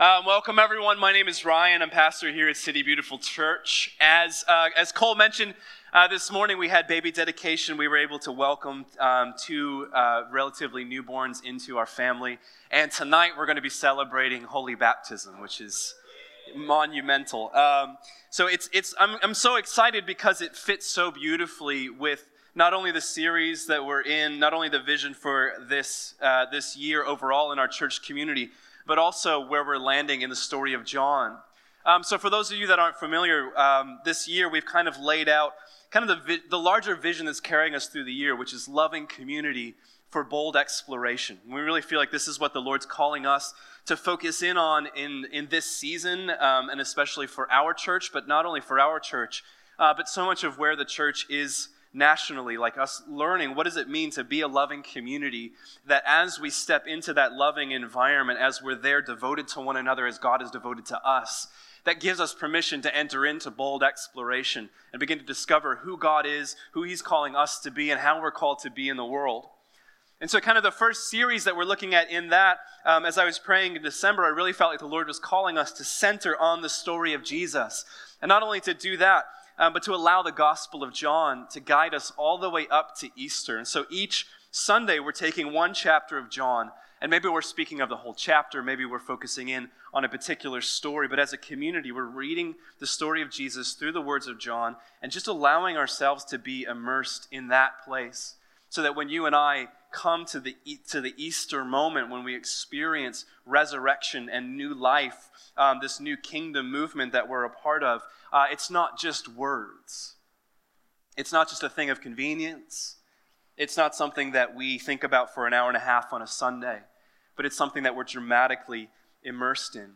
Um, welcome, everyone. My name is Ryan. I'm pastor here at City Beautiful Church. As, uh, as Cole mentioned, uh, this morning we had baby dedication. We were able to welcome um, two uh, relatively newborns into our family. And tonight we're going to be celebrating Holy Baptism, which is monumental. Um, so it's, it's, I'm, I'm so excited because it fits so beautifully with not only the series that we're in, not only the vision for this, uh, this year overall in our church community, but also where we're landing in the story of John. Um, so, for those of you that aren't familiar, um, this year we've kind of laid out kind of the, vi- the larger vision that's carrying us through the year, which is loving community for bold exploration. We really feel like this is what the Lord's calling us to focus in on in, in this season, um, and especially for our church, but not only for our church, uh, but so much of where the church is nationally, like us learning what does it mean to be a loving community, that as we step into that loving environment, as we're there devoted to one another as God is devoted to us, that gives us permission to enter into bold exploration and begin to discover who God is, who He's calling us to be, and how we're called to be in the world. And so, kind of the first series that we're looking at in that, um, as I was praying in December, I really felt like the Lord was calling us to center on the story of Jesus. And not only to do that, um, but to allow the Gospel of John to guide us all the way up to Easter. And so each Sunday, we're taking one chapter of John, and maybe we're speaking of the whole chapter, maybe we're focusing in on a particular story, but as a community, we're reading the story of Jesus through the words of John and just allowing ourselves to be immersed in that place so that when you and I come to the, to the Easter moment, when we experience resurrection and new life, um, this new kingdom movement that we're a part of, uh, it's not just words. It's not just a thing of convenience. It's not something that we think about for an hour and a half on a Sunday, but it's something that we're dramatically immersed in.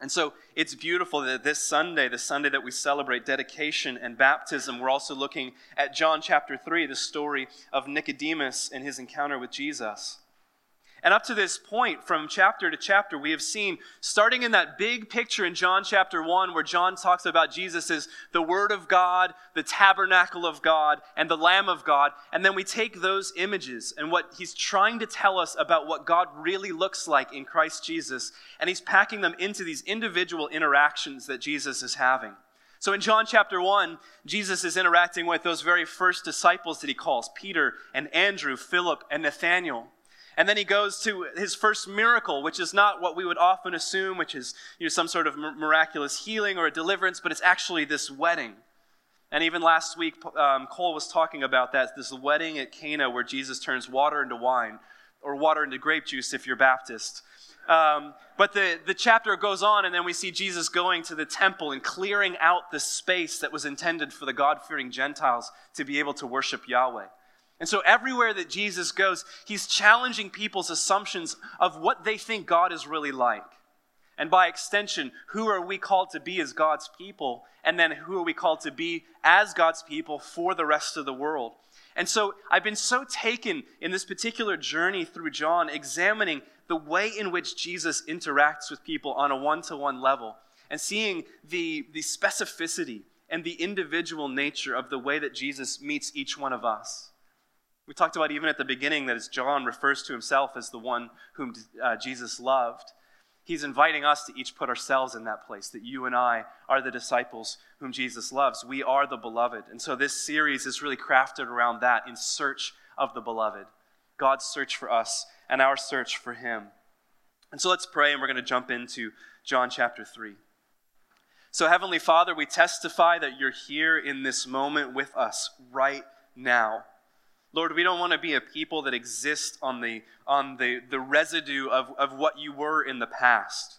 And so it's beautiful that this Sunday, the Sunday that we celebrate dedication and baptism, we're also looking at John chapter 3, the story of Nicodemus and his encounter with Jesus. And up to this point, from chapter to chapter, we have seen, starting in that big picture in John chapter 1, where John talks about Jesus as the Word of God, the tabernacle of God, and the Lamb of God. And then we take those images and what he's trying to tell us about what God really looks like in Christ Jesus, and he's packing them into these individual interactions that Jesus is having. So in John chapter 1, Jesus is interacting with those very first disciples that he calls Peter and Andrew, Philip, and Nathaniel. And then he goes to his first miracle, which is not what we would often assume, which is you know, some sort of miraculous healing or a deliverance, but it's actually this wedding. And even last week, um, Cole was talking about that this wedding at Cana where Jesus turns water into wine, or water into grape juice if you're Baptist. Um, but the, the chapter goes on, and then we see Jesus going to the temple and clearing out the space that was intended for the God fearing Gentiles to be able to worship Yahweh. And so, everywhere that Jesus goes, he's challenging people's assumptions of what they think God is really like. And by extension, who are we called to be as God's people? And then who are we called to be as God's people for the rest of the world? And so, I've been so taken in this particular journey through John, examining the way in which Jesus interacts with people on a one to one level and seeing the, the specificity and the individual nature of the way that Jesus meets each one of us. We talked about even at the beginning that as John refers to himself as the one whom uh, Jesus loved, he's inviting us to each put ourselves in that place, that you and I are the disciples whom Jesus loves. We are the beloved. And so this series is really crafted around that in search of the beloved. God's search for us and our search for him. And so let's pray, and we're going to jump into John chapter 3. So, Heavenly Father, we testify that you're here in this moment with us right now. Lord, we don't want to be a people that exist on the, on the, the residue of, of what you were in the past.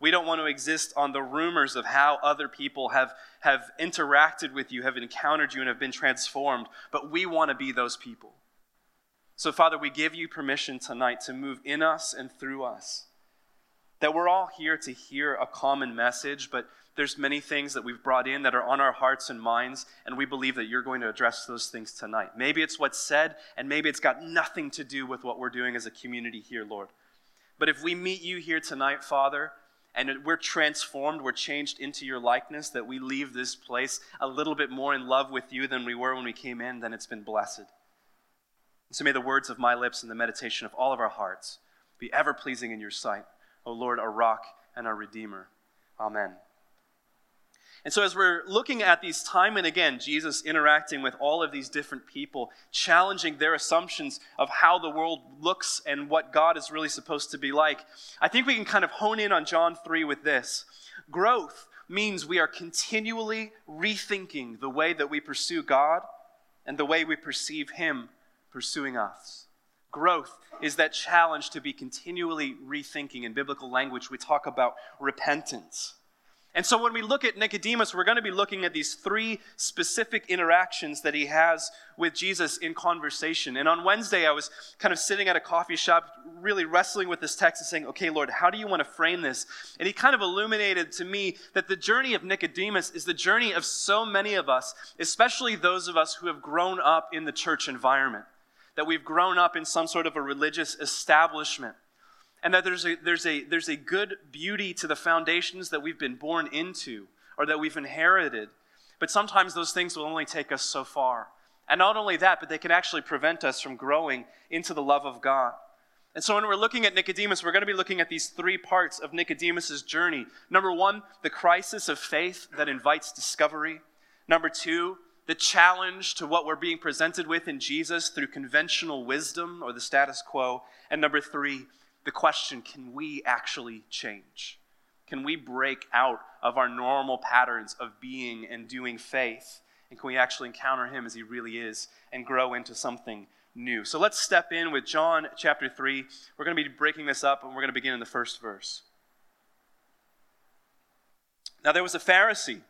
We don't want to exist on the rumors of how other people have, have interacted with you, have encountered you, and have been transformed, but we want to be those people. So, Father, we give you permission tonight to move in us and through us. That we're all here to hear a common message, but there's many things that we've brought in that are on our hearts and minds, and we believe that you're going to address those things tonight. Maybe it's what's said, and maybe it's got nothing to do with what we're doing as a community here, Lord. But if we meet you here tonight, Father, and we're transformed, we're changed into your likeness, that we leave this place a little bit more in love with you than we were when we came in, then it's been blessed. So may the words of my lips and the meditation of all of our hearts be ever pleasing in your sight. O Lord, our rock and our redeemer. Amen. And so, as we're looking at these time and again, Jesus interacting with all of these different people, challenging their assumptions of how the world looks and what God is really supposed to be like, I think we can kind of hone in on John 3 with this. Growth means we are continually rethinking the way that we pursue God and the way we perceive Him pursuing us. Growth is that challenge to be continually rethinking. In biblical language, we talk about repentance. And so when we look at Nicodemus, we're going to be looking at these three specific interactions that he has with Jesus in conversation. And on Wednesday, I was kind of sitting at a coffee shop, really wrestling with this text and saying, okay, Lord, how do you want to frame this? And he kind of illuminated to me that the journey of Nicodemus is the journey of so many of us, especially those of us who have grown up in the church environment, that we've grown up in some sort of a religious establishment and that there's a, there's, a, there's a good beauty to the foundations that we've been born into or that we've inherited. But sometimes those things will only take us so far. And not only that, but they can actually prevent us from growing into the love of God. And so when we're looking at Nicodemus, we're going to be looking at these three parts of Nicodemus's journey. Number one, the crisis of faith that invites discovery. Number two, the challenge to what we're being presented with in Jesus through conventional wisdom or the status quo. And number three, the question can we actually change? Can we break out of our normal patterns of being and doing faith? And can we actually encounter Him as He really is and grow into something new? So let's step in with John chapter 3. We're going to be breaking this up and we're going to begin in the first verse. Now, there was a Pharisee,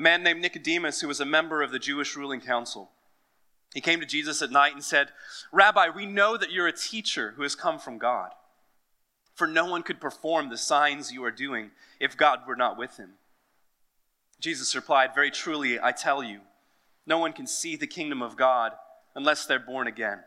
a man named Nicodemus, who was a member of the Jewish ruling council. He came to Jesus at night and said, Rabbi, we know that you're a teacher who has come from God for no one could perform the signs you are doing if God were not with him. Jesus replied, Very truly, I tell you, no one can see the kingdom of God unless they're born again.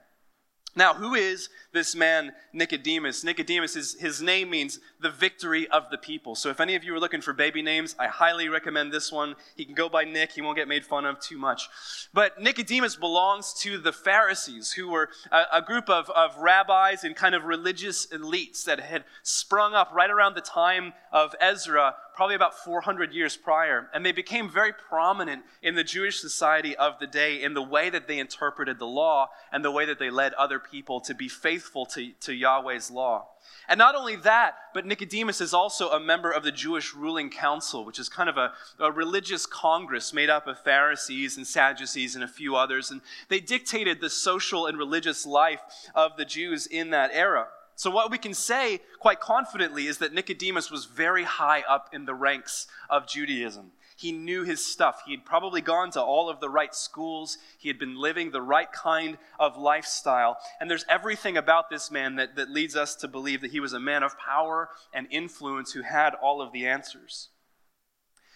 Now, who is this man Nicodemus? Nicodemus is his name means the victory of the people. So if any of you are looking for baby names, I highly recommend this one. He can go by Nick, he won't get made fun of too much. But Nicodemus belongs to the Pharisees, who were a, a group of, of rabbis and kind of religious elites that had sprung up right around the time of Ezra probably about 400 years prior, and they became very prominent in the Jewish society of the day in the way that they interpreted the law and the way that they led other people to be faithful to, to Yahweh's law. And not only that, but Nicodemus is also a member of the Jewish ruling council, which is kind of a, a, religious congress made up of Pharisees and Sadducees and a few others. And they dictated the social and religious life of the Jews in that era. So, what we can say quite confidently is that Nicodemus was very high up in the ranks of Judaism. He knew his stuff. He had probably gone to all of the right schools. He had been living the right kind of lifestyle. And there's everything about this man that, that leads us to believe that he was a man of power and influence who had all of the answers.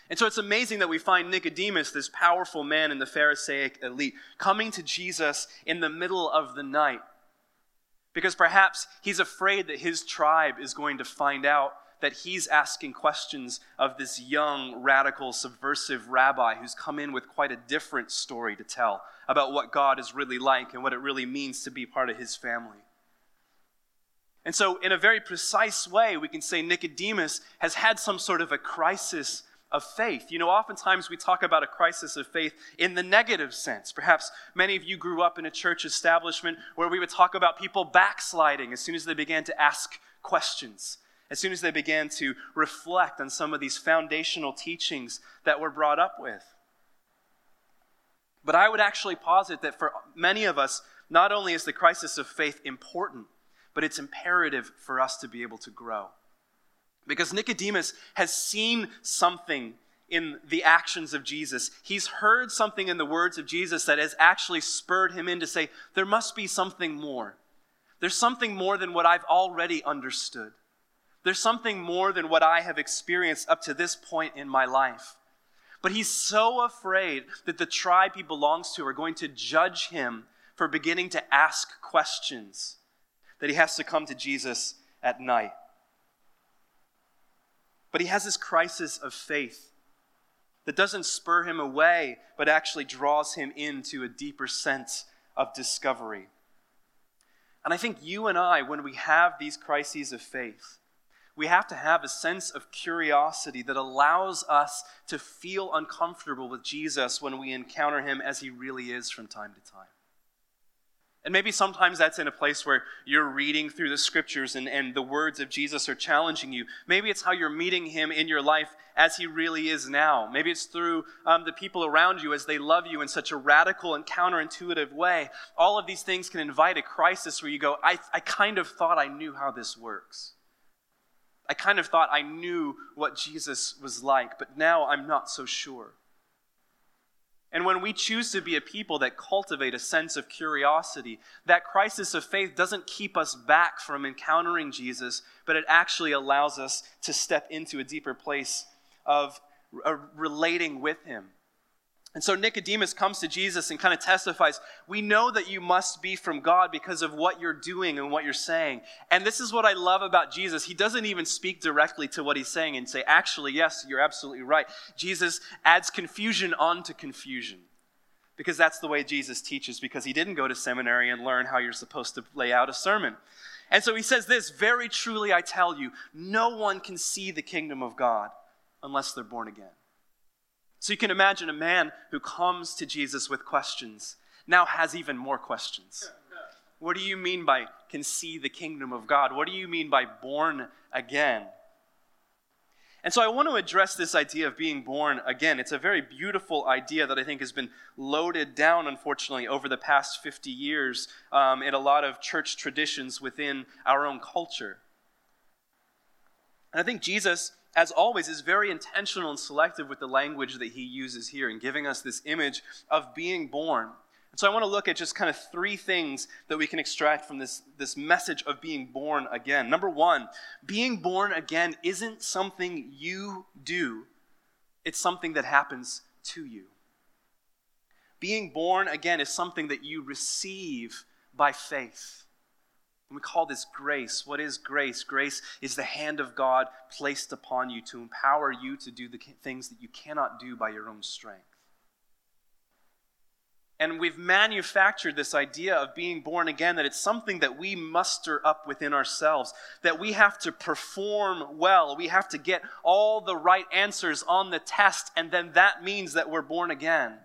And so it's amazing that we find Nicodemus, this powerful man in the Pharisaic elite, coming to Jesus in the middle of the night because perhaps he's afraid that his tribe is going to find out that he's asking questions of this young, radical, subversive rabbi who's come in with quite a different story to tell about what God is really like and what it really means to be part of his family. And so, in a very precise way, we can say Nicodemus has had some sort of a crisis of faith. You know, oftentimes we talk about a crisis of faith in the negative sense. Perhaps many of you grew up in a church establishment where we would talk about people backsliding as soon as they began to ask questions, as soon as they began to reflect on some of these foundational teachings that were brought up with. But I would actually posit that for many of us, not only is the crisis of faith important, but it's imperative for us to be able to grow. Because Nicodemus has seen something in the actions of Jesus. He's heard something in the words of Jesus that has actually spurred him in to say, there must be something more. There's something more than what I've already understood. There's something more than what I have experienced up to this point in my life. But he's so afraid that the tribe he belongs to are going to judge him for beginning to ask questions that he has to come to Jesus at night. But he has this crisis of faith that doesn't spur him away, but actually draws him into a deeper sense of discovery. And I think you and I, when we have these crises of faith, we have to have a sense of curiosity that allows us to feel uncomfortable with Jesus when we encounter him as he really is from time to time. And maybe sometimes that's in a place where you're reading through the scriptures and, and the words of Jesus are challenging you. Maybe it's how you're meeting him in your life as he really is now. Maybe it's through um, the people around you as they love you in such a radical and counterintuitive way. All of these things can invite a crisis where you go, I, I kind of thought I knew how this works. I kind of thought I knew what Jesus was like, but now I'm not so sure. And when we choose to be a people that cultivate a sense of curiosity, that crisis of faith doesn't keep us back from encountering Jesus, but it actually allows us to step into a deeper place of uh, relating with him. And so Nicodemus comes to Jesus and kind of testifies, We know that you must be from God because of what you're doing and what you're saying. And this is what I love about Jesus. He doesn't even speak directly to what he's saying and say, Actually, yes, you're absolutely right. Jesus adds confusion onto confusion because that's the way Jesus teaches, because he didn't go to seminary and learn how you're supposed to lay out a sermon. And so he says this Very truly, I tell you, no one can see the kingdom of God unless they're born again. So you can imagine a man who comes to Jesus with questions now has even more questions. What do you mean by can see the kingdom of God? What do you mean by born again? And so I want to address this idea of being born again. It's a very beautiful idea that I think has been loaded down, unfortunately, over the past 50 years um, in a lot of church traditions within our own culture. And I think Jesus as always, is very intentional and selective with the language that he uses here in giving us this image of being born. And so I want to look at just kind of three things that we can extract from this, this message of being born again. Number one, being born again isn't something you do, it's something that happens to you. Being born again is something that you receive by faith. And we call this grace. What is grace? Grace is the hand of God placed upon you to empower you to do the things that you cannot do by your own strength. And we've manufactured this idea of being born again that it's something that we muster up within ourselves, that we have to perform well. We have to get all the right answers on the test, and then that means that we're born again.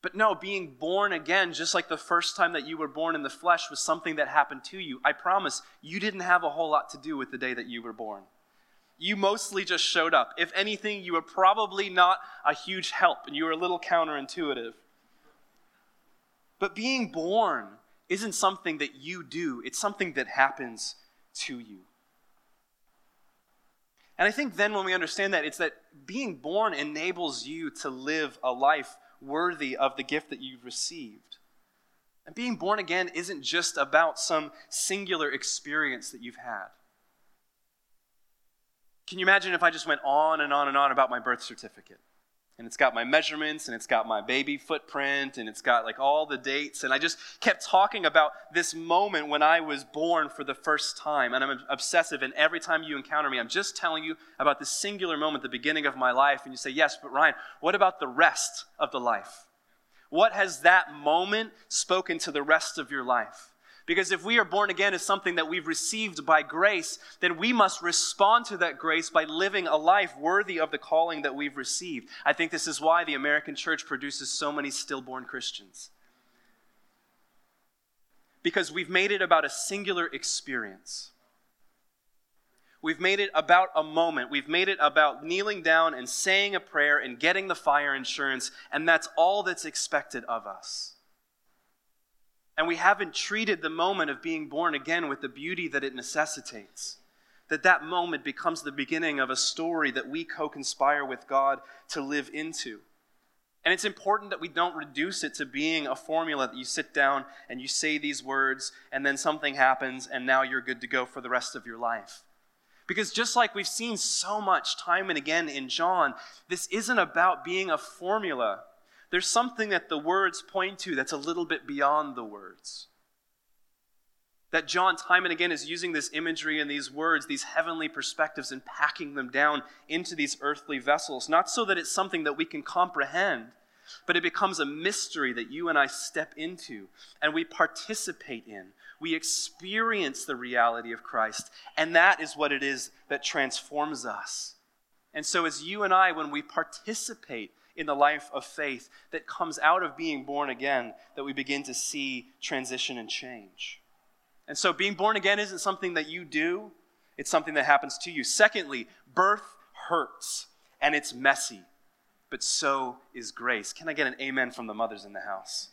But no, being born again, just like the first time that you were born in the flesh, was something that happened to you. I promise you didn't have a whole lot to do with the day that you were born. You mostly just showed up. If anything, you were probably not a huge help and you were a little counterintuitive. But being born isn't something that you do, it's something that happens to you. And I think then when we understand that, it's that being born enables you to live a life worthy of the gift that you've received. And being born again isn't just about some singular experience that you've had. Can you imagine if I just went on and on and on about my birth certificate? And it's got my measurements and it's got my baby footprint and it's got like all the dates and i just kept talking about this moment when i was born for the first time and i'm obsessive and every time you encounter me i'm just telling you about this singular moment the beginning of my life and you say yes but ryan what about the rest of the life? What has that moment spoken to the rest of your life because if we are born again as something that we've received by grace, then we must respond to that grace by living a life worthy of the calling that we've received. I think this is why the American church produces so many stillborn Christians. Because we've made it about a singular experience. We've made it about a moment. We've made it about kneeling down and saying a prayer and getting the fire insurance, and that's all that's expected of us. And we haven't treated the moment of being born again with the beauty that it necessitates. That that moment becomes the beginning of a story that we co conspire with God to live into. And it's important that we don't reduce it to being a formula that you sit down and you say these words, and then something happens, and now you're good to go for the rest of your life. Because just like we've seen so much time and again in John, this isn't about being a formula there's something that the words point to that's a little bit beyond the words. That John, time and again, is using this imagery and these words, these heavenly perspectives, and packing them down into these earthly vessels, not so that it's something that we can comprehend, but it becomes a mystery that you and I step into and we participate in. We experience the reality of Christ, and that is what it is that transforms us. And so, as you and I, when we participate in the life of faith that comes out of being born again, that we begin to see transition and change. And so, being born again isn't something that you do, it's something that happens to you. Secondly, birth hurts and it's messy, but so is grace. Can I get an amen from the mothers in the house?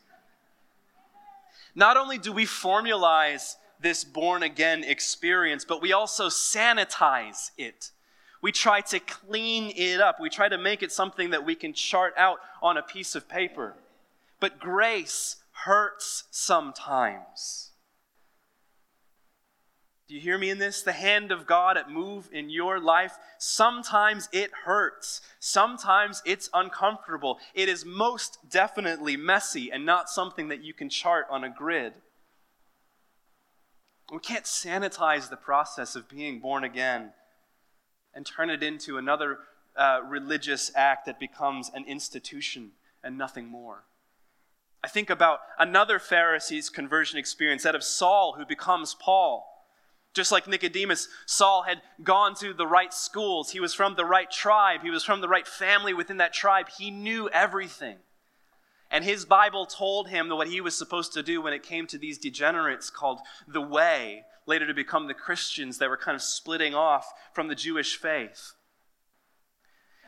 Not only do we formalize this born again experience, but we also sanitize it. We try to clean it up. We try to make it something that we can chart out on a piece of paper. But grace hurts sometimes. Do you hear me in this? The hand of God at move in your life, sometimes it hurts. Sometimes it's uncomfortable. It is most definitely messy and not something that you can chart on a grid. We can't sanitize the process of being born again and turn it into another uh, religious act that becomes an institution and nothing more. I think about another Pharisee's conversion experience, that of Saul, who becomes Paul. Just like Nicodemus, Saul had gone to the right schools. He was from the right tribe. He was from the right family within that tribe. He knew everything. And his Bible told him what he was supposed to do when it came to these degenerates called the Way, later to become the Christians that were kind of splitting off from the Jewish faith.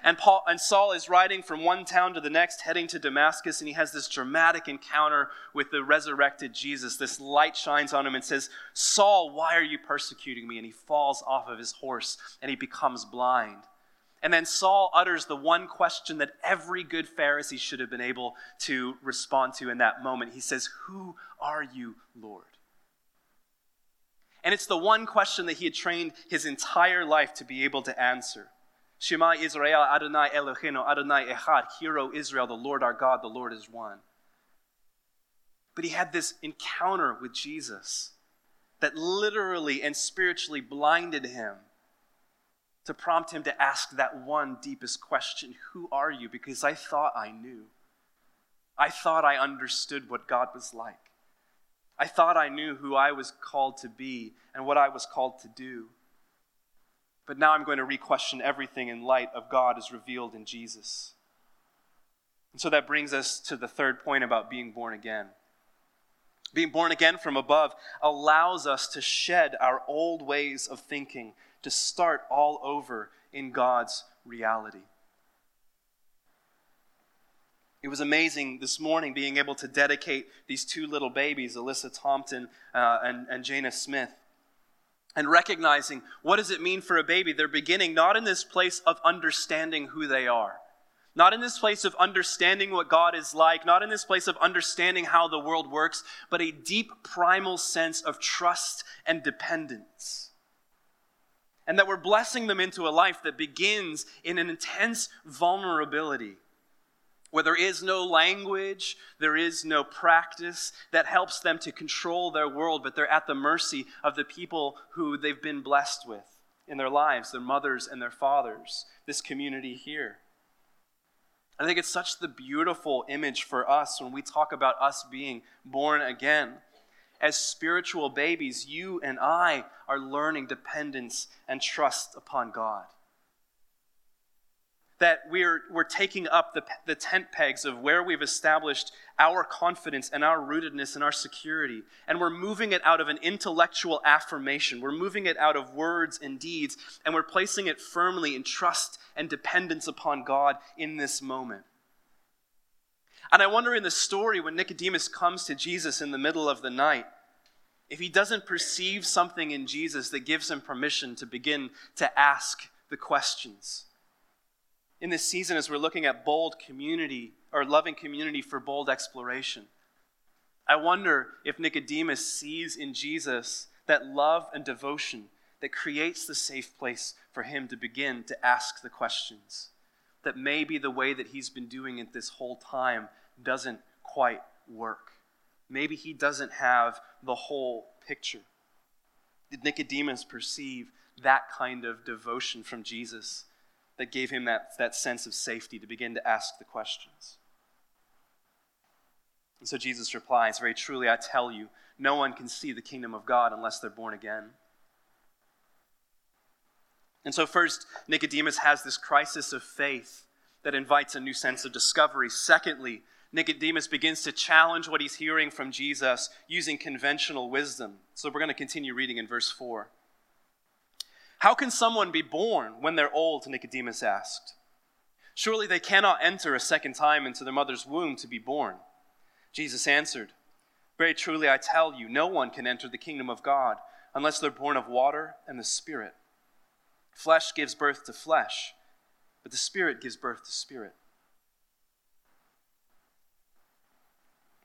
And, Paul, and Saul is riding from one town to the next, heading to Damascus, and he has this dramatic encounter with the resurrected Jesus. This light shines on him and says, Saul, why are you persecuting me? And he falls off of his horse and he becomes blind. And then Saul utters the one question that every good Pharisee should have been able to respond to in that moment. He says, Who are you, Lord? And it's the one question that he had trained his entire life to be able to answer. Shema Israel, Adonai Eloheinu, Adonai Echad, Hero Israel, the Lord our God, the Lord is one. But he had this encounter with Jesus that literally and spiritually blinded him to prompt him to ask that one deepest question Who are you? Because I thought I knew. I thought I understood what God was like. I thought I knew who I was called to be and what I was called to do. But now I'm going to re question everything in light of God as revealed in Jesus. And so that brings us to the third point about being born again. Being born again from above allows us to shed our old ways of thinking, to start all over in God's reality. It was amazing this morning being able to dedicate these two little babies, Alyssa Thompson uh, and, and Jana Smith, and recognizing what does it mean for a baby. They're beginning not in this place of understanding who they are, not in this place of understanding what God is like, not in this place of understanding how the world works, but a deep primal sense of trust and dependence. And that we're blessing them into a life that begins in an intense vulnerability where there is no language, there is no practice that helps them to control their world, but they're at the mercy of the people who they've been blessed with in their lives, their mothers and their fathers, this community here. I think it's such the beautiful image for us when we talk about us being born again. As spiritual babies, you and I are learning dependence and trust upon God that we're, we're taking up the, the tent pegs of where we've established our confidence and our rootedness and our security. And we're moving it out of an intellectual affirmation. We're moving it out of words and deeds, and we're placing it firmly in trust and dependence upon God in this moment. And I wonder in the story when Nicodemus comes to Jesus in the middle of the night, if he doesn't perceive something in Jesus that gives him permission to begin to ask the questions in this season as we're looking at bold community or loving community for bold exploration. I wonder if Nicodemus sees in Jesus that love and devotion that creates the safe place for him to begin to ask the questions. That maybe the way that he's been doing it this whole time doesn't quite work. Maybe he doesn't have the whole picture. Did Nicodemus perceive that kind of devotion from Jesus? That gave him that, that sense of safety to begin to ask the questions. And so Jesus replies, Very truly, I tell you, no one can see the kingdom of God unless they're born again. And so, first, Nicodemus has this crisis of faith that invites a new sense of discovery. Secondly, Nicodemus begins to challenge what he's hearing from Jesus using conventional wisdom. So, we're going to continue reading in verse 4. How can someone be born when they're old? Nicodemus asked. Surely they cannot enter a second time into their mother's womb to be born. Jesus answered, Very truly I tell you, no one can enter the kingdom of God unless they're born of water and the Spirit. Flesh gives birth to flesh, but the Spirit gives birth to spirit.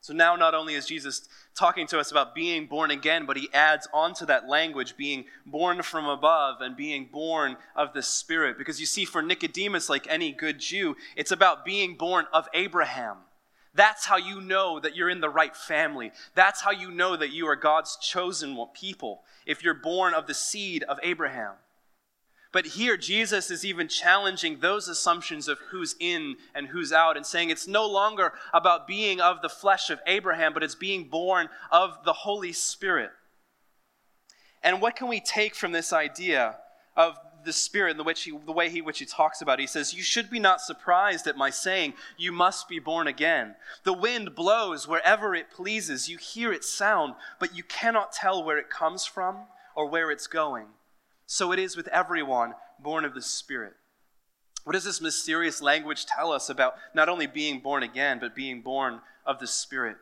So now, not only is Jesus talking to us about being born again, but he adds onto that language being born from above and being born of the Spirit. Because you see, for Nicodemus, like any good Jew, it's about being born of Abraham. That's how you know that you're in the right family. That's how you know that you are God's chosen people, if you're born of the seed of Abraham. But here, Jesus is even challenging those assumptions of who's in and who's out and saying it's no longer about being of the flesh of Abraham, but it's being born of the Holy Spirit. And what can we take from this idea of the Spirit, the, which he, the way he which he talks about it? He says, You should be not surprised at my saying, You must be born again. The wind blows wherever it pleases. You hear its sound, but you cannot tell where it comes from or where it's going. So it is with everyone born of the Spirit. What does this mysterious language tell us about not only being born again, but being born of the Spirit?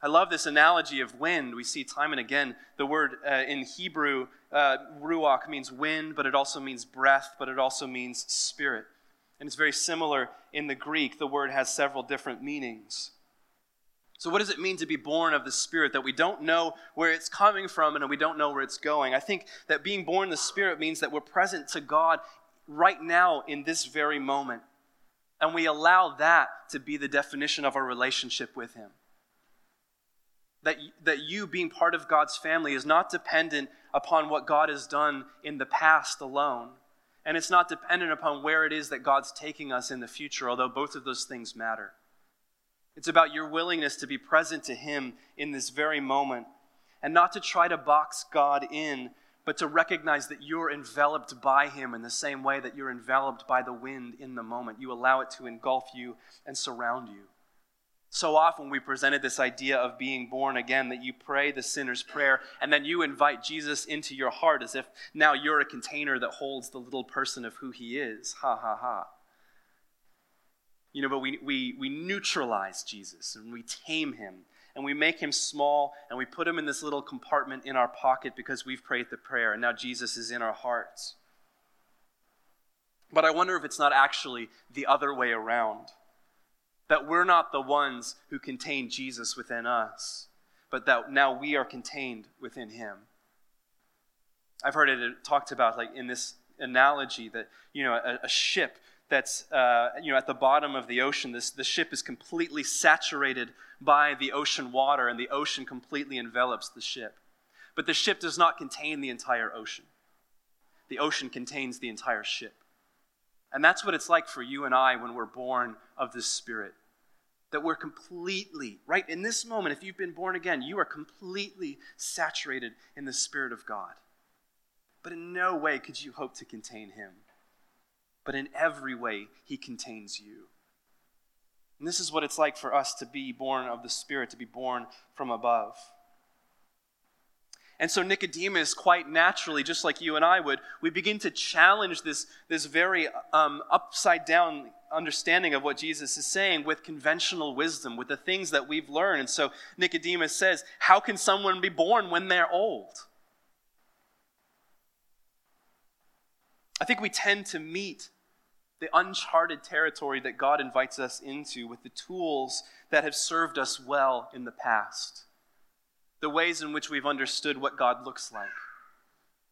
I love this analogy of wind. We see time and again the word uh, in Hebrew, uh, ruach, means wind, but it also means breath, but it also means spirit. And it's very similar in the Greek. The word has several different meanings. So, what does it mean to be born of the Spirit? That we don't know where it's coming from and we don't know where it's going. I think that being born the Spirit means that we're present to God right now in this very moment. And we allow that to be the definition of our relationship with Him. That, that you being part of God's family is not dependent upon what God has done in the past alone. And it's not dependent upon where it is that God's taking us in the future, although both of those things matter. It's about your willingness to be present to Him in this very moment and not to try to box God in, but to recognize that you're enveloped by Him in the same way that you're enveloped by the wind in the moment. You allow it to engulf you and surround you. So often we presented this idea of being born again, that you pray the sinner's prayer and then you invite Jesus into your heart as if now you're a container that holds the little person of who he is. Ha ha ha. You know, but we, we, we neutralize Jesus and we tame him and we make him small and we put him in this little compartment in our pocket because we've prayed the prayer and now Jesus is in our hearts. But I wonder if it's not actually the other way around. That we're not the ones who contain Jesus within us, but that now we are contained within him. I've heard it talked about like in this analogy that, you know, a, a ship that's uh, you know, at the bottom of the ocean. This, the ship is completely saturated by the ocean water, and the ocean completely envelops the ship. But the ship does not contain the entire ocean, the ocean contains the entire ship. And that's what it's like for you and I when we're born of the Spirit. That we're completely, right in this moment, if you've been born again, you are completely saturated in the Spirit of God. But in no way could you hope to contain Him but in every way, He contains you. And this is what it's like for us to be born of the Spirit, to be born from above. And so, Nicodemus, quite naturally, just like you and I would, we begin to challenge this, this very um, upside down understanding of what Jesus is saying with conventional wisdom, with the things that we've learned. And so, Nicodemus says, How can someone be born when they're old? I think we tend to meet the uncharted territory that God invites us into with the tools that have served us well in the past, the ways in which we've understood what God looks like,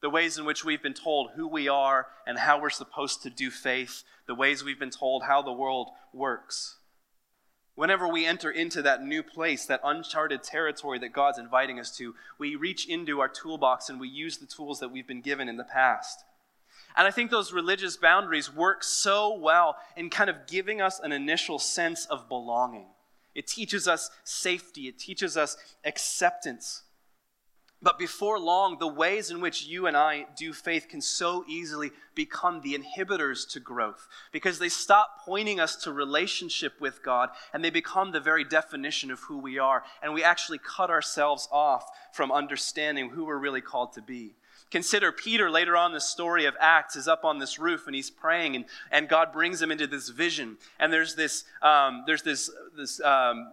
the ways in which we've been told who we are and how we're supposed to do faith, the ways we've been told how the world works. Whenever we enter into that new place, that uncharted territory that God's inviting us to, we reach into our toolbox and we use the tools that we've been given in the past. And I think those religious boundaries work so well in kind of giving us an initial sense of belonging. It teaches us safety, it teaches us acceptance. But before long, the ways in which you and I do faith can so easily become the inhibitors to growth because they stop pointing us to relationship with God and they become the very definition of who we are. And we actually cut ourselves off from understanding who we're really called to be. Consider Peter later on the story of Acts is up on this roof and he's praying and, and God brings him into this vision. And there's this, um, there's this, this um,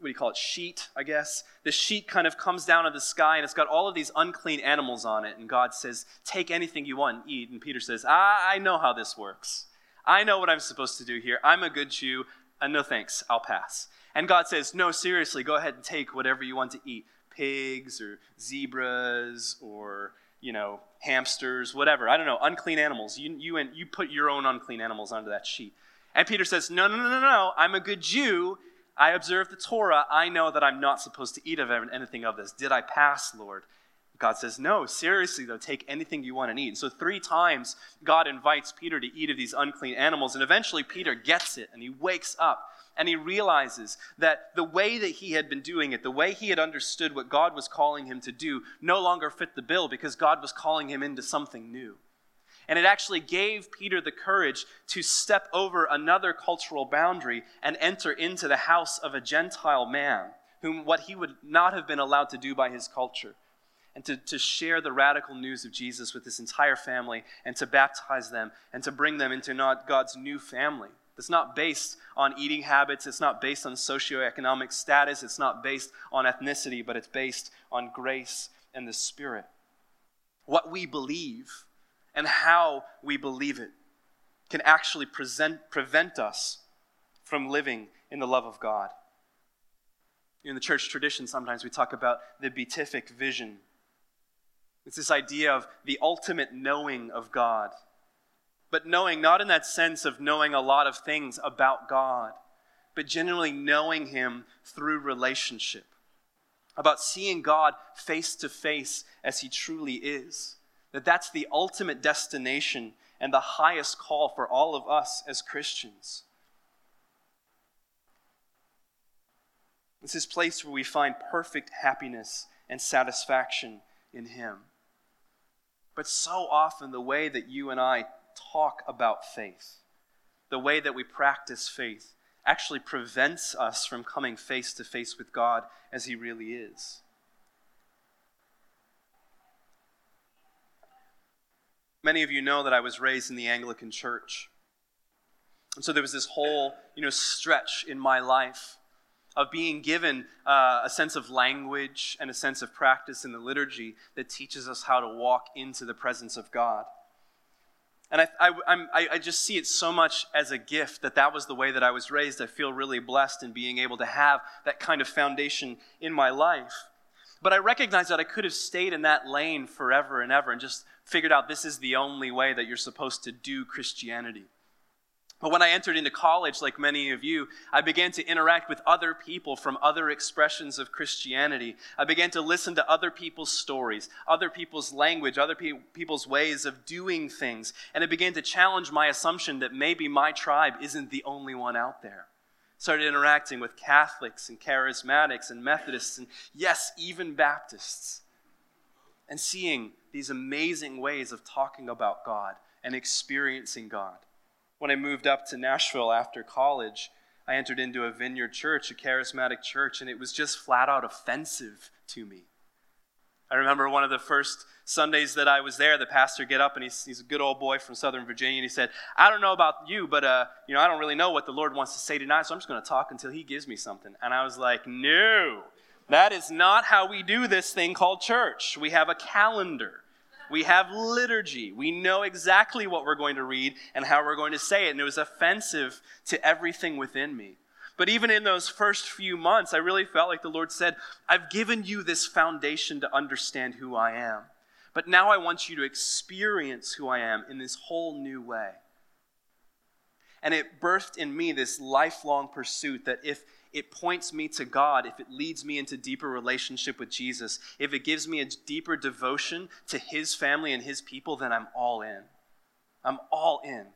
what do you call it, sheet, I guess. The sheet kind of comes down to the sky and it's got all of these unclean animals on it. And God says, Take anything you want and eat. And Peter says, I, I know how this works. I know what I'm supposed to do here. I'm a good Jew. And no thanks, I'll pass. And God says, No, seriously, go ahead and take whatever you want to eat pigs or zebras or you know hamsters whatever i don't know unclean animals you, you, you put your own unclean animals onto that sheet and peter says no no no no no i'm a good jew I observe the Torah. I know that I'm not supposed to eat of anything of this. Did I pass, Lord? God says, No, seriously, though, take anything you want and eat. And so, three times, God invites Peter to eat of these unclean animals. And eventually, Peter gets it and he wakes up and he realizes that the way that he had been doing it, the way he had understood what God was calling him to do, no longer fit the bill because God was calling him into something new. And it actually gave Peter the courage to step over another cultural boundary and enter into the house of a Gentile man, whom what he would not have been allowed to do by his culture. And to, to share the radical news of Jesus with this entire family and to baptize them and to bring them into not God's new family. It's not based on eating habits. It's not based on socioeconomic status. It's not based on ethnicity, but it's based on grace and the Spirit. What we believe and how we believe it can actually present, prevent us from living in the love of God. In the church tradition, sometimes we talk about the beatific vision. It's this idea of the ultimate knowing of God. But knowing, not in that sense of knowing a lot of things about God, but genuinely knowing Him through relationship. About seeing God face to face as He truly is that that's the ultimate destination and the highest call for all of us as Christians. This is a place where we find perfect happiness and satisfaction in Him. But so often, the way that you and I talk about faith, the way that we practice faith, actually prevents us from coming face to face with God as He really is. Many of you know that I was raised in the Anglican Church. And so there was this whole, you know, stretch in my life of being given uh, a sense of language and a sense of practice in the liturgy that teaches us how to walk into the presence of God. And I, I, I, I just see it so much as a gift that that was the way that I was raised. I feel really blessed in being able to have that kind of foundation in my life. But I recognized that I could have stayed in that lane forever and ever and just figured out this is the only way that you're supposed to do Christianity. But when I entered into college, like many of you, I began to interact with other people from other expressions of Christianity. I began to listen to other people's stories, other people's language, other pe- people's ways of doing things. And it began to challenge my assumption that maybe my tribe isn't the only one out there started interacting with Catholics and charismatics and Methodists and, yes, even Baptists, and seeing these amazing ways of talking about God and experiencing God. When I moved up to Nashville after college, I entered into a vineyard church, a charismatic church, and it was just flat out offensive to me. I remember one of the first Sundays that I was there, the pastor get up and he's, he's a good old boy from Southern Virginia, and he said, "I don't know about you, but uh, you know, I don't really know what the Lord wants to say tonight, so I'm just going to talk until He gives me something." And I was like, "No, that is not how we do this thing called church. We have a calendar." We have liturgy. We know exactly what we're going to read and how we're going to say it. And it was offensive to everything within me. But even in those first few months, I really felt like the Lord said, I've given you this foundation to understand who I am. But now I want you to experience who I am in this whole new way. And it birthed in me this lifelong pursuit that if it points me to God, if it leads me into deeper relationship with Jesus, if it gives me a deeper devotion to His family and His people, then I'm all in. I'm all in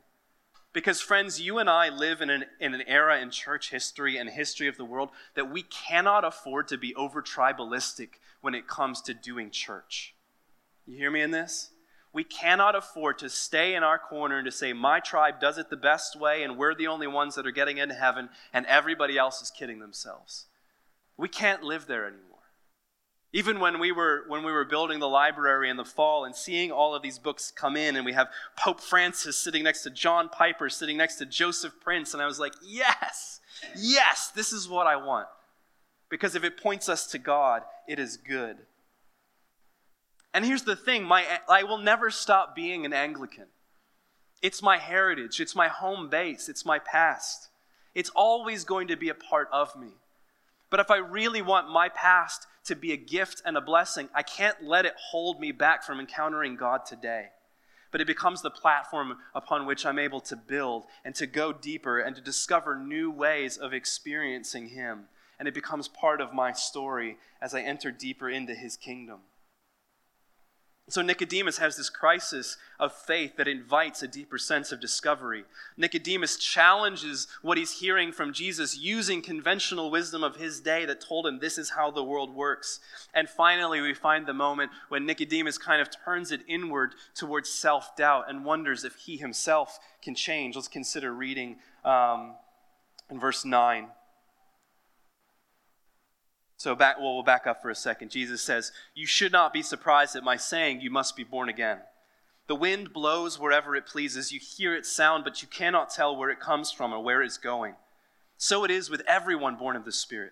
Because, friends, you and I live in an, in an era in church history and history of the world that we cannot afford to be over tribalistic when it comes to doing church. You hear me in this? We cannot afford to stay in our corner and to say, my tribe does it the best way, and we're the only ones that are getting into heaven, and everybody else is kidding themselves. We can't live there anymore. Even when we were when we were building the library in the fall and seeing all of these books come in, and we have Pope Francis sitting next to John Piper, sitting next to Joseph Prince, and I was like, yes, yes, this is what I want. Because if it points us to God, it is good. And here's the thing my, I will never stop being an Anglican. It's my heritage, it's my home base, it's my past. It's always going to be a part of me. But if I really want my past to be a gift and a blessing, I can't let it hold me back from encountering God today. But it becomes the platform upon which I'm able to build and to go deeper and to discover new ways of experiencing Him. And it becomes part of my story as I enter deeper into His kingdom. So Nicodemus has this crisis of faith that invites a deeper sense of discovery. Nicodemus challenges what he's hearing from Jesus using conventional wisdom of his day that told him this is how the world works. And finally, we find the moment when Nicodemus kind of turns it inward towards self doubt and wonders if he himself can change. Let's consider reading um, in verse 9. So back, well, we'll back up for a second. Jesus says, You should not be surprised at my saying, You must be born again. The wind blows wherever it pleases. You hear its sound, but you cannot tell where it comes from or where it's going. So it is with everyone born of the Spirit.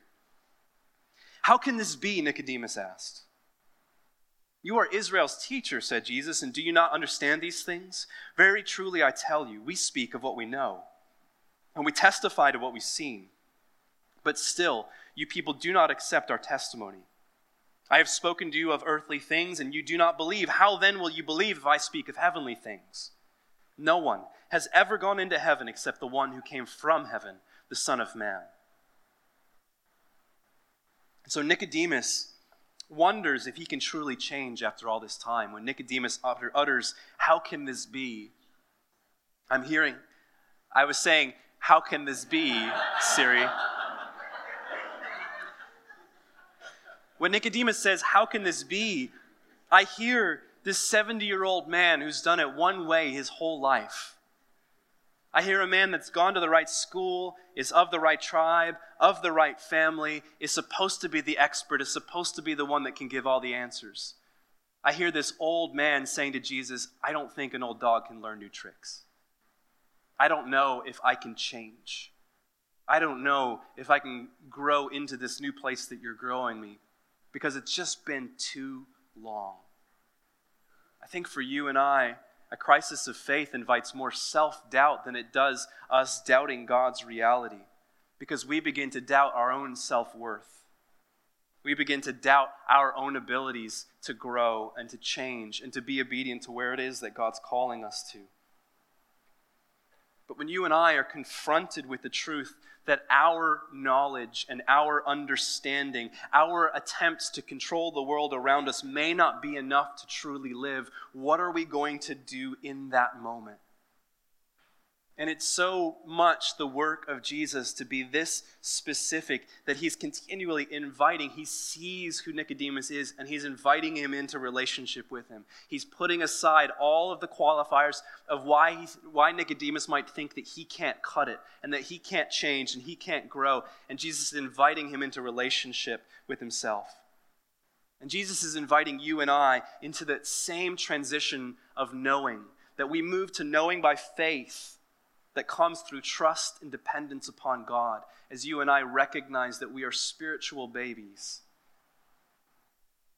How can this be? Nicodemus asked. You are Israel's teacher, said Jesus, and do you not understand these things? Very truly, I tell you, we speak of what we know, and we testify to what we've seen. But still, you people do not accept our testimony. I have spoken to you of earthly things, and you do not believe. How then will you believe if I speak of heavenly things? No one has ever gone into heaven except the one who came from heaven, the Son of Man. So Nicodemus wonders if he can truly change after all this time. When Nicodemus utters, How can this be? I'm hearing, I was saying, How can this be, Siri? When Nicodemus says, How can this be? I hear this 70 year old man who's done it one way his whole life. I hear a man that's gone to the right school, is of the right tribe, of the right family, is supposed to be the expert, is supposed to be the one that can give all the answers. I hear this old man saying to Jesus, I don't think an old dog can learn new tricks. I don't know if I can change. I don't know if I can grow into this new place that you're growing me because it's just been too long. I think for you and I, a crisis of faith invites more self doubt than it does us doubting God's reality because we begin to doubt our own self worth. We begin to doubt our own abilities to grow and to change and to be obedient to where it is that God's calling us to. But when you and I are confronted with the truth that our knowledge and our understanding, our attempts to control the world around us may not be enough to truly live, what are we going to do in that moment? And it's so much the work of Jesus to be this specific that he's continually inviting. He sees who Nicodemus is and he's inviting him into relationship with him. He's putting aside all of the qualifiers of why, why Nicodemus might think that he can't cut it and that he can't change and he can't grow. And Jesus is inviting him into relationship with himself. And Jesus is inviting you and I into that same transition of knowing, that we move to knowing by faith that comes through trust and dependence upon God as you and I recognize that we are spiritual babies.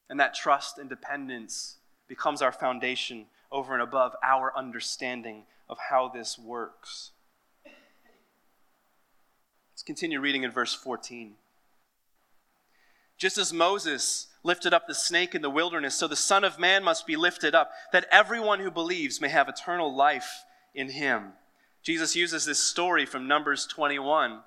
And that trust and dependence becomes our foundation over and above our understanding of how this works. Let's continue reading in verse 14. Just as Moses lifted up the snake in the wilderness, so the Son of Man must be lifted up, that everyone who believes may have eternal life in him. Jesus uses this story from Numbers 21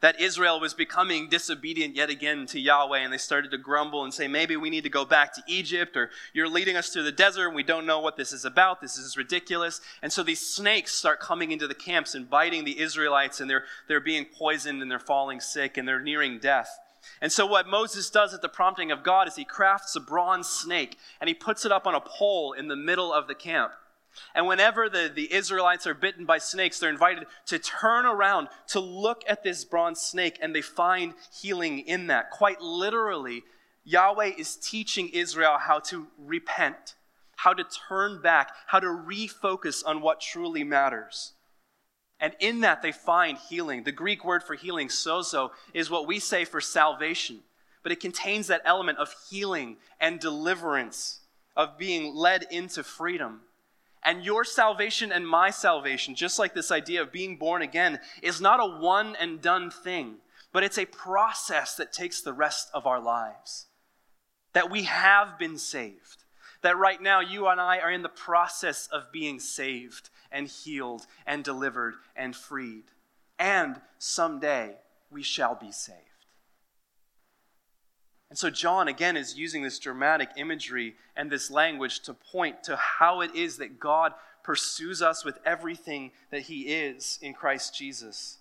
that Israel was becoming disobedient yet again to Yahweh, and they started to grumble and say, maybe we need to go back to Egypt, or you're leading us through the desert, and we don't know what this is about. This is ridiculous. And so these snakes start coming into the camps and biting the Israelites, and they're, they're being poisoned, and they're falling sick, and they're nearing death. And so, what Moses does at the prompting of God is he crafts a bronze snake and he puts it up on a pole in the middle of the camp. And whenever the, the Israelites are bitten by snakes, they're invited to turn around to look at this bronze snake, and they find healing in that. Quite literally, Yahweh is teaching Israel how to repent, how to turn back, how to refocus on what truly matters. And in that, they find healing. The Greek word for healing, sozo, is what we say for salvation, but it contains that element of healing and deliverance, of being led into freedom. And your salvation and my salvation, just like this idea of being born again, is not a one and done thing, but it's a process that takes the rest of our lives. That we have been saved. That right now you and I are in the process of being saved and healed and delivered and freed. And someday we shall be saved. And so, John again is using this dramatic imagery and this language to point to how it is that God pursues us with everything that He is in Christ Jesus.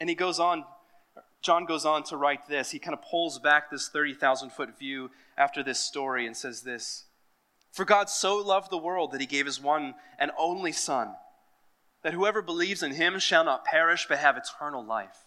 And he goes on, John goes on to write this. He kind of pulls back this 30,000 foot view after this story and says this For God so loved the world that He gave His one and only Son, that whoever believes in Him shall not perish but have eternal life.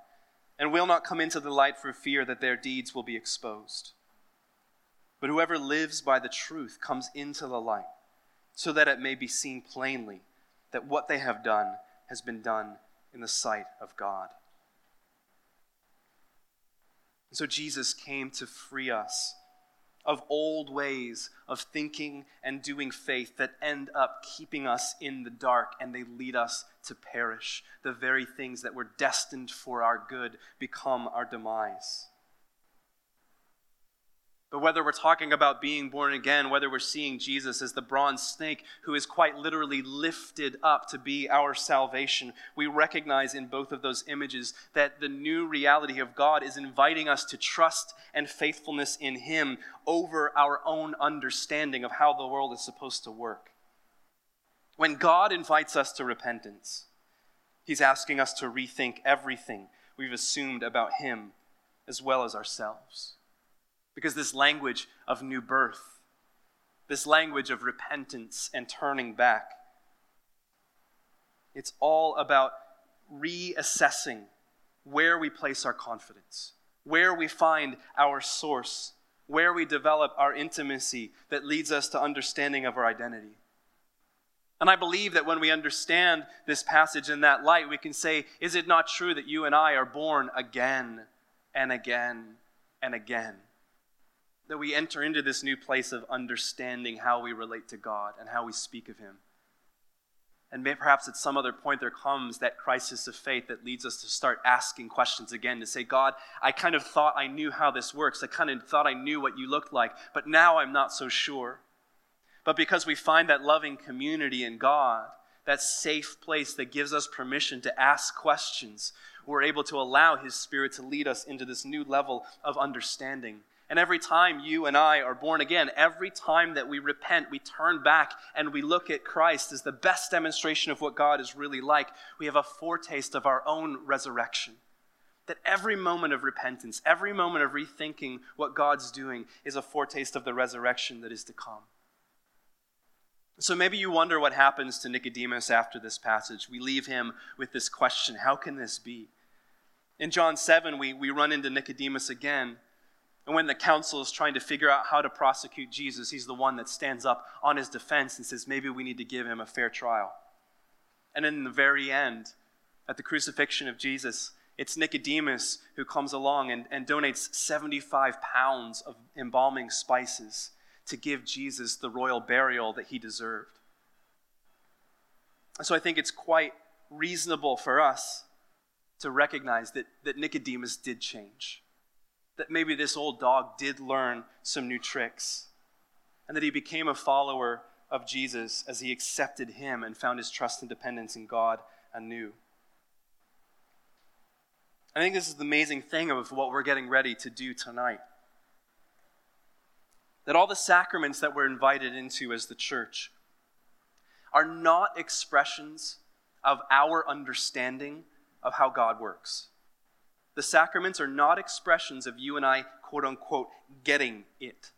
and will not come into the light for fear that their deeds will be exposed. But whoever lives by the truth comes into the light, so that it may be seen plainly that what they have done has been done in the sight of God. And so Jesus came to free us of old ways of thinking and doing faith that end up keeping us in the dark and they lead us to perish. The very things that were destined for our good become our demise. But whether we're talking about being born again, whether we're seeing Jesus as the bronze snake who is quite literally lifted up to be our salvation, we recognize in both of those images that the new reality of God is inviting us to trust and faithfulness in Him over our own understanding of how the world is supposed to work. When God invites us to repentance, He's asking us to rethink everything we've assumed about Him as well as ourselves. Because this language of new birth, this language of repentance and turning back, it's all about reassessing where we place our confidence, where we find our source, where we develop our intimacy that leads us to understanding of our identity. And I believe that when we understand this passage in that light, we can say, Is it not true that you and I are born again and again and again? That we enter into this new place of understanding how we relate to God and how we speak of Him. And perhaps at some other point there comes that crisis of faith that leads us to start asking questions again to say, God, I kind of thought I knew how this works. I kind of thought I knew what you looked like, but now I'm not so sure. But because we find that loving community in God, that safe place that gives us permission to ask questions, we're able to allow His Spirit to lead us into this new level of understanding and every time you and I are born again, every time that we repent, we turn back and we look at Christ as the best demonstration of what God is really like, we have a foretaste of our own resurrection. That every moment of repentance, every moment of rethinking what God's doing is a foretaste of the resurrection that is to come. So maybe you wonder what happens to Nicodemus after this passage. We leave him with this question How can this be? In John 7, we, we run into Nicodemus again. And when the council is trying to figure out how to prosecute Jesus, he's the one that stands up on his defense and says, maybe we need to give him a fair trial. And in the very end, at the crucifixion of Jesus, it's Nicodemus who comes along and, and donates 75 pounds of embalming spices to give Jesus the royal burial that he deserved. And So I think it's quite reasonable for us to recognize that, that Nicodemus did change. That maybe this old dog did learn some new tricks. And that he became a follower of Jesus as he accepted him and found his trust and dependence in God anew. I think this is the amazing thing of what we're getting ready to do tonight. That all the sacraments that we're invited into as the church are not expressions of our understanding of how God works. The sacraments are not expressions of you and I, quote unquote, getting it.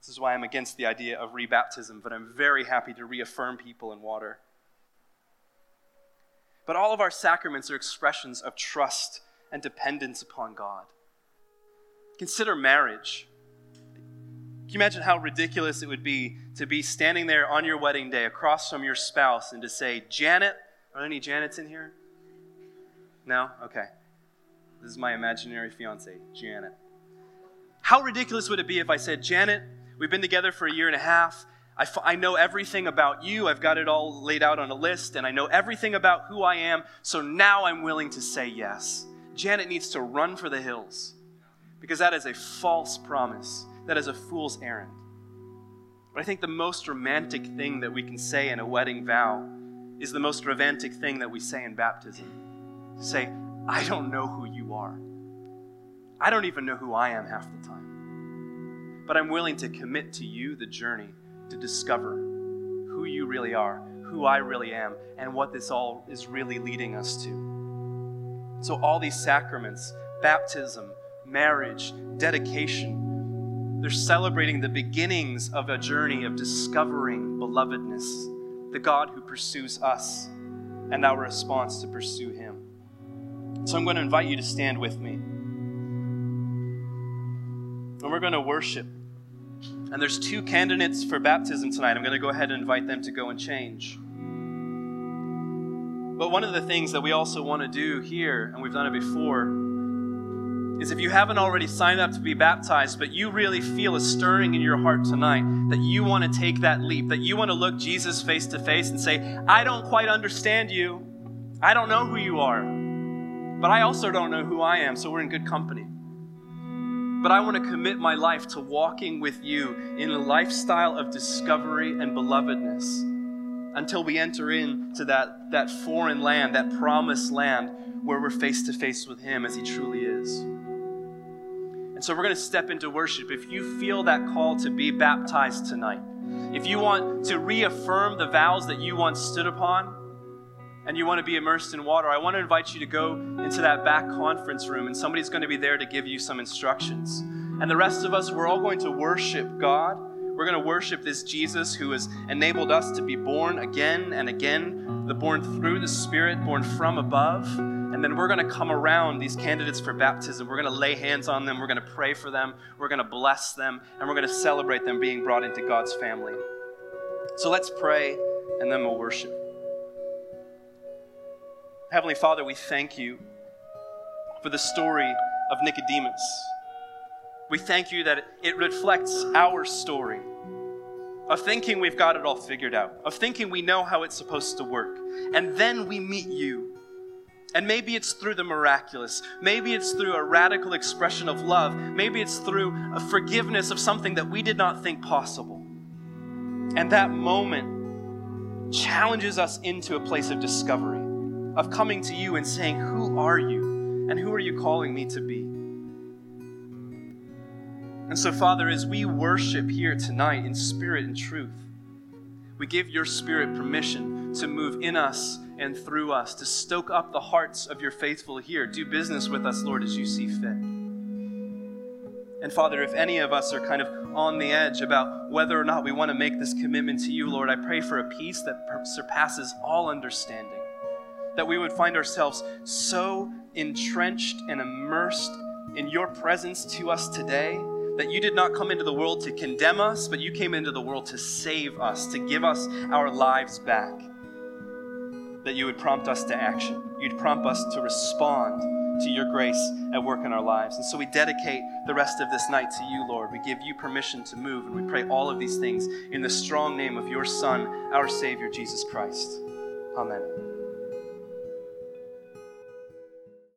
This is why I'm against the idea of rebaptism, but I'm very happy to reaffirm people in water. But all of our sacraments are expressions of trust and dependence upon God. Consider marriage. Can you imagine how ridiculous it would be to be standing there on your wedding day across from your spouse and to say, Janet, are there any Janets in here? No? Okay. This is my imaginary fiance, Janet. How ridiculous would it be if I said, Janet, we've been together for a year and a half. I, f- I know everything about you. I've got it all laid out on a list, and I know everything about who I am, so now I'm willing to say yes. Janet needs to run for the hills because that is a false promise. That is a fool's errand. But I think the most romantic thing that we can say in a wedding vow is the most romantic thing that we say in baptism. To say, I don't know who you are. I don't even know who I am half the time. But I'm willing to commit to you the journey to discover who you really are, who I really am, and what this all is really leading us to. So, all these sacraments baptism, marriage, dedication they're celebrating the beginnings of a journey of discovering belovedness, the God who pursues us, and our response to pursue Him. So I'm going to invite you to stand with me. And we're going to worship. And there's two candidates for baptism tonight. I'm going to go ahead and invite them to go and change. But one of the things that we also want to do here, and we've done it before, is if you haven't already signed up to be baptized, but you really feel a stirring in your heart tonight that you want to take that leap, that you want to look Jesus face to face and say, I don't quite understand you. I don't know who you are, but I also don't know who I am, so we're in good company. But I want to commit my life to walking with you in a lifestyle of discovery and belovedness until we enter into that, that foreign land, that promised land where we're face to face with Him as He truly is. And so we're going to step into worship. If you feel that call to be baptized tonight, if you want to reaffirm the vows that you once stood upon, and you want to be immersed in water, I want to invite you to go into that back conference room, and somebody's going to be there to give you some instructions. And the rest of us, we're all going to worship God. We're going to worship this Jesus who has enabled us to be born again and again, the born through the Spirit, born from above. And then we're going to come around these candidates for baptism. We're going to lay hands on them. We're going to pray for them. We're going to bless them. And we're going to celebrate them being brought into God's family. So let's pray and then we'll worship. Heavenly Father, we thank you for the story of Nicodemus. We thank you that it reflects our story of thinking we've got it all figured out, of thinking we know how it's supposed to work. And then we meet you and maybe it's through the miraculous. Maybe it's through a radical expression of love. Maybe it's through a forgiveness of something that we did not think possible. And that moment challenges us into a place of discovery, of coming to you and saying, Who are you? And who are you calling me to be? And so, Father, as we worship here tonight in spirit and truth, we give your spirit permission to move in us and through us, to stoke up the hearts of your faithful here. Do business with us, Lord, as you see fit. And Father, if any of us are kind of on the edge about whether or not we want to make this commitment to you, Lord, I pray for a peace that surpasses all understanding. That we would find ourselves so entrenched and immersed in your presence to us today that you did not come into the world to condemn us, but you came into the world to save us, to give us our lives back that you would prompt us to action. You'd prompt us to respond to your grace at work in our lives. And so we dedicate the rest of this night to you, Lord. We give you permission to move, and we pray all of these things in the strong name of your Son, our Savior, Jesus Christ. Amen.